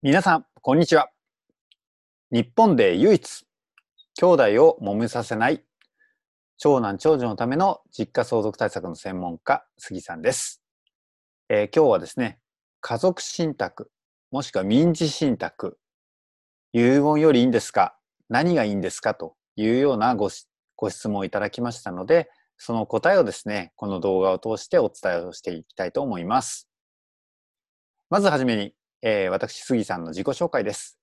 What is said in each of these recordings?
皆さん、こんにちは。日本で唯一、兄弟を揉めさせない、長男長女のための実家相続対策の専門家、杉さんです。えー今日はですね、家族信託、もしくは民事信託、遺言よりいいんですか何がいいんですかというようなごご質問をいただきましたので、その答えをですね、この動画を通してお伝えをしていきたいと思います。まずはじめに、えー私、杉さんの自己紹介です。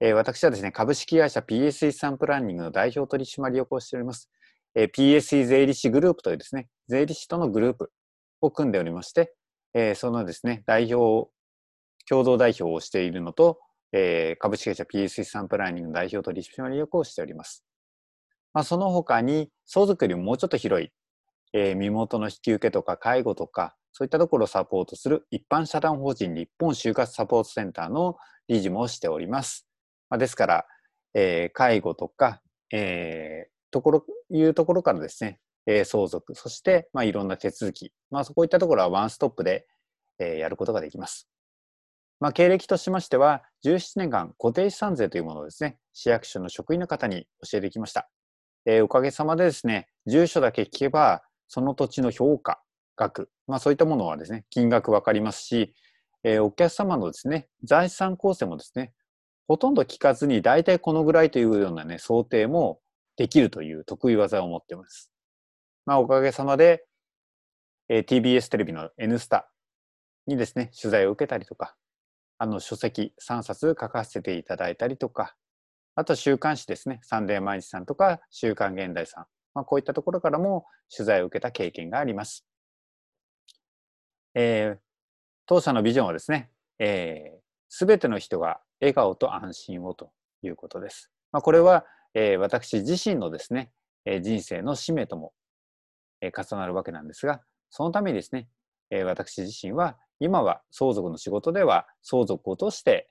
えー私はですね、株式会社 PSE サンプランニングの代表取締役をしております。えー PSE 税理士グループというですね、税理士とのグループを組んでおりまして、えーそのですね、代表、共同代表をしているのと、えー株式会社 PSE サンプランニングの代表取締役をしております。まあ、その他に、相続よりももうちょっと広い、えー身元の引き受けとか介護とか、そういったところをサポートする一般社団法人日本就活サポートセンターの理事もしております。まあ、ですから、えー介護とか、えーところ、いうところからですね、えー相続、そして、まあ、いろんな手続き、まあ、そういったところはワンストップで、えーやることができます。まあ、経歴としましては、17年間固定資産税というものをですね、市役所の職員の方に教えてきました。えーおかげさまでですね、住所だけ聞けば、その土地の評価、額、まあそういったものはですね、金額わかりますし、えーお客様のですね、財産構成もですね、ほとんど聞かずに大体このぐらいというようなね、想定もできるという得意技を持っています。まあおかげさまで、えー TBS テレビの N スタにですね、取材を受けたりとか、あの書籍3冊書かせていただいたりとか、あと週刊誌ですね、サンデー毎日さんとか週刊現代さん、まあ、こういったところからも取材を受けた経験があります。えー当社のビジョンはですね、す、べ、ての人が笑顔と安心をということです。まあ、これは、えー私自身のですね、えー人生の使命とも、えー重なるわけなんですが、そのためにですね、えー私自身は今は相続の仕事では相続を通して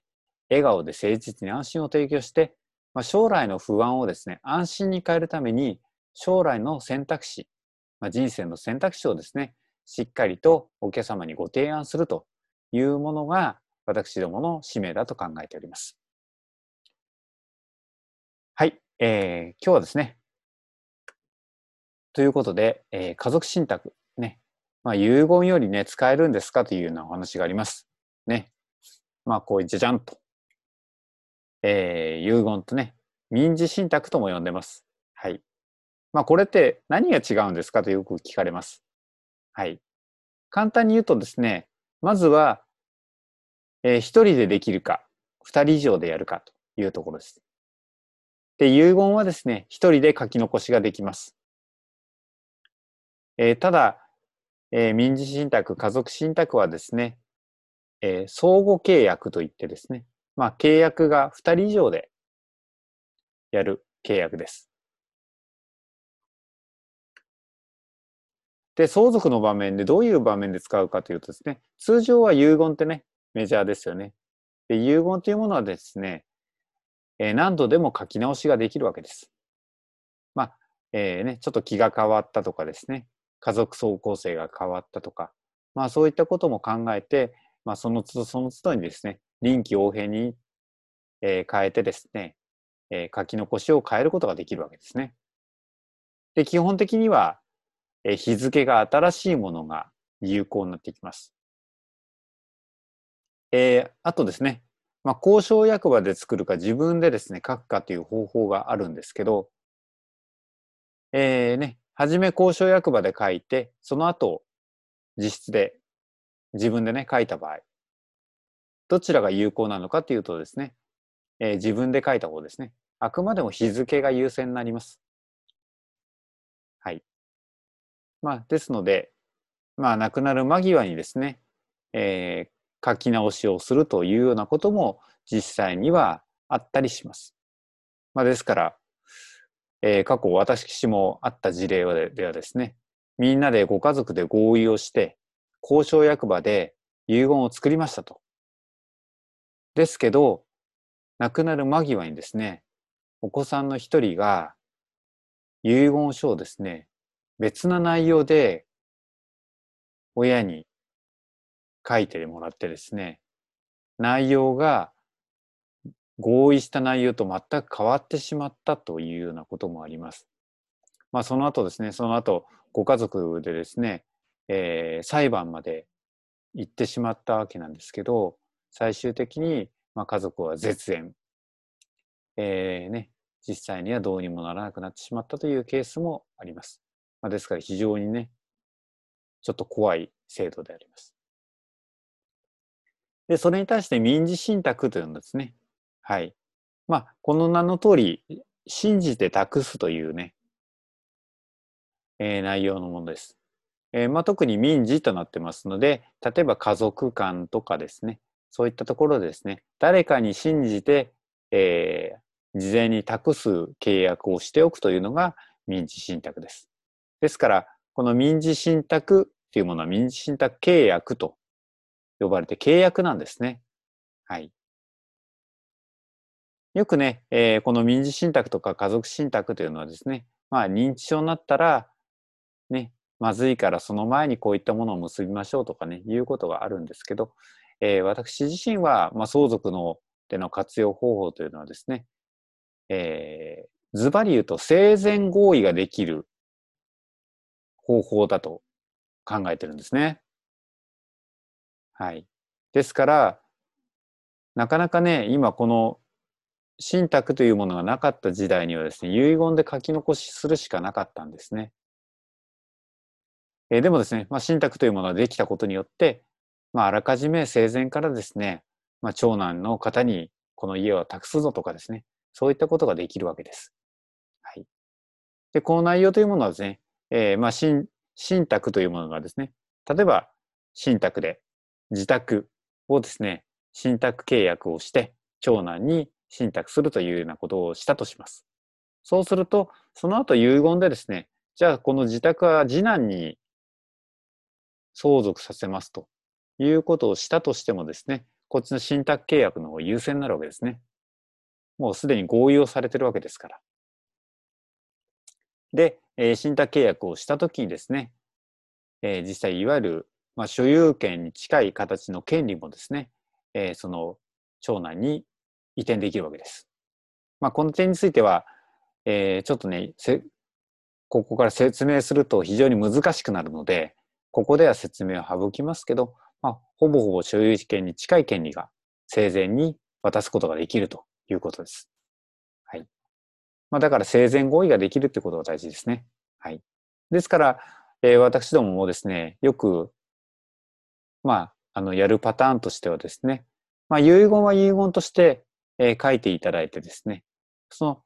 笑顔で誠実に安心を提供して、まあ、将来の不安をですね、安心に変えるために将来の選択肢、まあ、人生の選択肢をですね、しっかりとお客様にご提案するというものが私どもの使命だと考えております。はい、えー今日はですね、ということで、えー家族信託、ね、まあ、遺言よりね、使えるんですかというようなお話があります。ね。まあ、こういうじゃじゃんと。えー遺言とね、民事信託とも呼んでます。はい。まあ、これって何が違うんですかとよく聞かれます。はい。簡単に言うとですね、まずは、えー人でできるか、二人以上でやるかというところです。で、遺言はですね、一人で書き残しができます。えーただ、えー民事信託、家族信託はですね、えー相互契約といってですね、まあ、契約が二人以上でやる契約です。で、相続の場面でどういう場面で使うかというとですね、通常は遺言ってね、メジャーですよね。で、遺言というものはですね、えー何度でも書き直しができるわけです。まあ、えーね、ちょっと気が変わったとかですね、家族総構成が変わったとか、まあそういったことも考えて、まあその都度その都度にですね、臨機応変に、えー変えてですね、え書き残しを変えることができるわけですね。で、基本的には、え日付が新しいものが有効になってきます。えーあとですね、まあ、交渉役場で作るか自分でですね、書くかという方法があるんですけど、えーね、はじめ交渉役場で書いて、その後、実質で自分でね、書いた場合、どちらが有効なのかというとですね、えー自分で書いた方ですね。あくまでも日付が優先になります。まあ、ですので、まあ、亡くなる間際にですね、えー書き直しをするというようなことも実際にはあったりします。まあ、ですから、えー過去私もあった事例ではですね、みんなでご家族で合意をして、交渉役場で遺言を作りましたと。ですけど、亡くなる間際にですね、お子さんの一人が遺言書をですね、別な内容で親に書いてもらってですね、内容が合意した内容と全く変わってしまったというようなこともあります。まあ、その後ですね、その後、ご家族でですね、えー、裁判まで行ってしまったわけなんですけど、最終的に、ま、家族は絶縁。えー、ね、実際にはどうにもならなくなってしまったというケースもあります。まあ、ですから非常にね、ちょっと怖い制度であります。で、それに対して民事信託というのですね、はい。まあ、この名の通り、信じて託すというね、えー、内容のものです。えー、まあ、特に民事となってますので、例えば家族間とかですね、そういったところでですね、誰かに信じて、えー、事前に託す契約をしておくというのが民事信託です。ですから、この民事信託というものは民事信託契約と呼ばれて契約なんですね。はい。よくね、えー、この民事信託とか家族信託というのはですね、まあ認知症になったら、ね、まずいからその前にこういったものを結びましょうとかね、いうことがあるんですけど、えー、私自身は、まあ、相続のでの活用方法というのはですね、えー、ズバリ言うと生前合意ができる方法だと考えてるんですね。はい。ですから、なかなかね、今この信託というものがなかった時代にはですね、遺言で書き残しするしかなかったんですね。えー、でもですね、まあ、信託というものができたことによって、まあ、あらかじめ生前からですね、まあ、長男の方にこの家を託すぞとかですね、そういったことができるわけです。はい。で、この内容というものはですね、えー、まあ、信、信託というものがですね、例えば、信託で自宅をですね、信託契約をして、長男に信託するというようなことをしたとします。そうすると、その後遺言でですね、じゃあこの自宅は次男に相続させますということをしたとしてもですね、こっちの信託契約の方が優先になるわけですね。もうすでに合意をされてるわけですから。で、えー、信託契約をしたときにですね、えー、実際いわゆる、まあ、所有権に近い形の権利もですね、えー、その長男に移転できるわけです。まあ、この点については、えー、ちょっとね、ここから説明すると非常に難しくなるので、ここでは説明を省きますけど、まあ、ほぼほぼ所有権に近い権利が生前に渡すことができるということです。まあ、だから生前合意ができるってことが大事ですね。はい。ですから、えー、私どももですね、よく、まあ、あの、やるパターンとしてはですね、まあ、遺言は遺言として、えー、書いていただいてですね、その、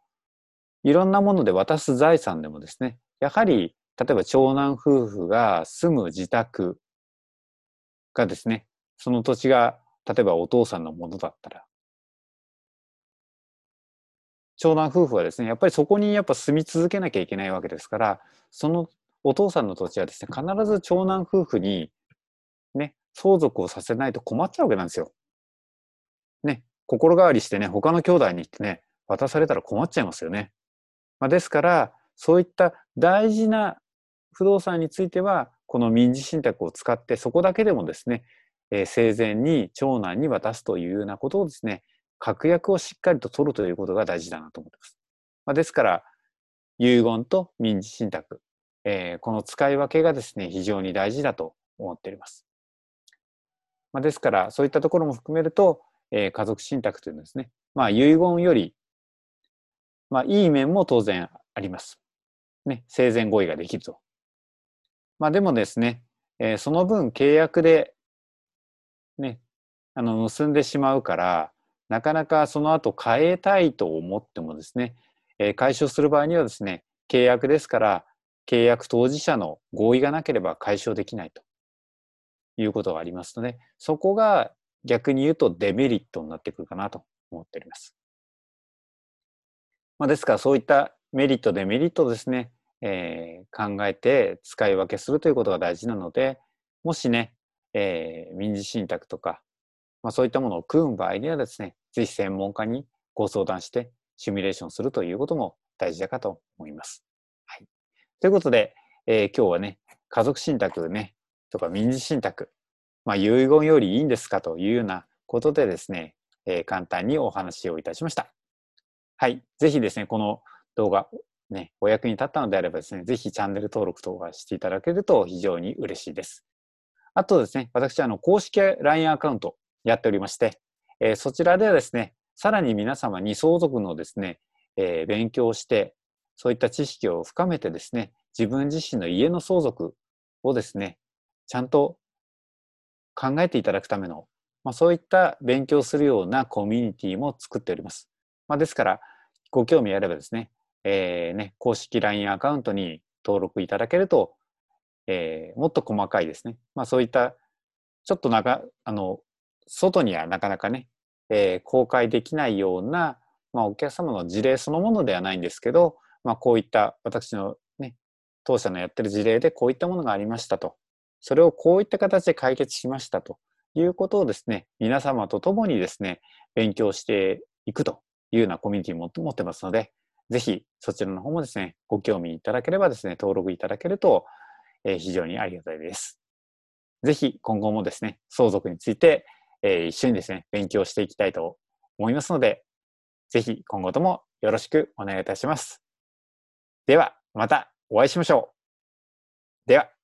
いろんなもので渡す財産でもですね、やはり例えば長男夫婦が住む自宅がですね、その土地が例えばお父さんのものだったら、長男夫婦はですね、やっぱりそこにやっぱ住み続けなきゃいけないわけですから、そのお父さんの土地はですね、必ず長男夫婦にね、相続をさせないと困っちゃうわけなんですよ。ね、心変わりしてね、他の兄弟に行ってね、渡されたら困っちゃいますよね。まあ、ですから、そういった大事な不動産については、この民事信託を使って、そこだけでもですね、えー、生前に長男に渡すというようなことをですね、確約をしっかりと取るということが大事だなと思ってます。まあ、ですから、遺言と民事信託、えー、この使い分けがですね、非常に大事だと思っております。まあ、ですから、そういったところも含めると、えー、家族信託というのはですね、まあ、遺言より、まあ、いい面も当然あります。ね、生前合意ができるとまあでもですね、えー、その分契約でね、あの結んでしまうから、なかなかその後変えたいと思ってもですね、えー、解消する場合にはですね、契約ですから、契約当事者の合意がなければ解消できないということがありますので、そこが逆に言うとデメリットになってくるかなと思っております。まあ、ですからそういったメリット、デメリットですね、えー、考えて使い分けするということが大事なので、もしね、えー、民事信託とか、まあ、そういったものを組む場合にはですね、ぜひ専門家にご相談してシミュレーションするということも大事だかと思います。はい。ということで、えー、今日はね、家族信託ね、とか民事信託、まあ、遺言よりいいんですかというようなことでですね、えー、簡単にお話をいたしました。はい。ぜひですね、この動画、ね、お役に立ったのであればですね、ぜひチャンネル登録等がしていただけると非常に嬉しいです。あとですね、私、あの、公式 LINE アカウントやっておりまして、えー、そちらではですね、さらに皆様に相続のですね、えー、勉強して、そういった知識を深めてですね、自分自身の家の相続をですね、ちゃんと考えていただくための、まあ、そういった勉強するようなコミュニティも作っております。まあ、ですから、ご興味あればですね、えー、ね、公式 LINE アカウントに登録いただけると、えー、もっと細かいですね。まあそういった、ちょっとなんか、あの、外にはなかなかね、えー、公開できないような、まあお客様の事例そのものではないんですけど、まあこういった私のね、当社のやってる事例でこういったものがありましたと。それをこういった形で解決しましたということをですね、皆様と共にですね、勉強していくというようなコミュニティも持ってますので、ぜひそちらの方もですね、ご興味いただければですね、登録いただけると、えー、非常にありがたいです。ぜひ今後もですね、相続について、えー、一緒にですね、勉強していきたいと思いますので、ぜひ今後ともよろしくお願いいたします。では、またお会いしましょう。では。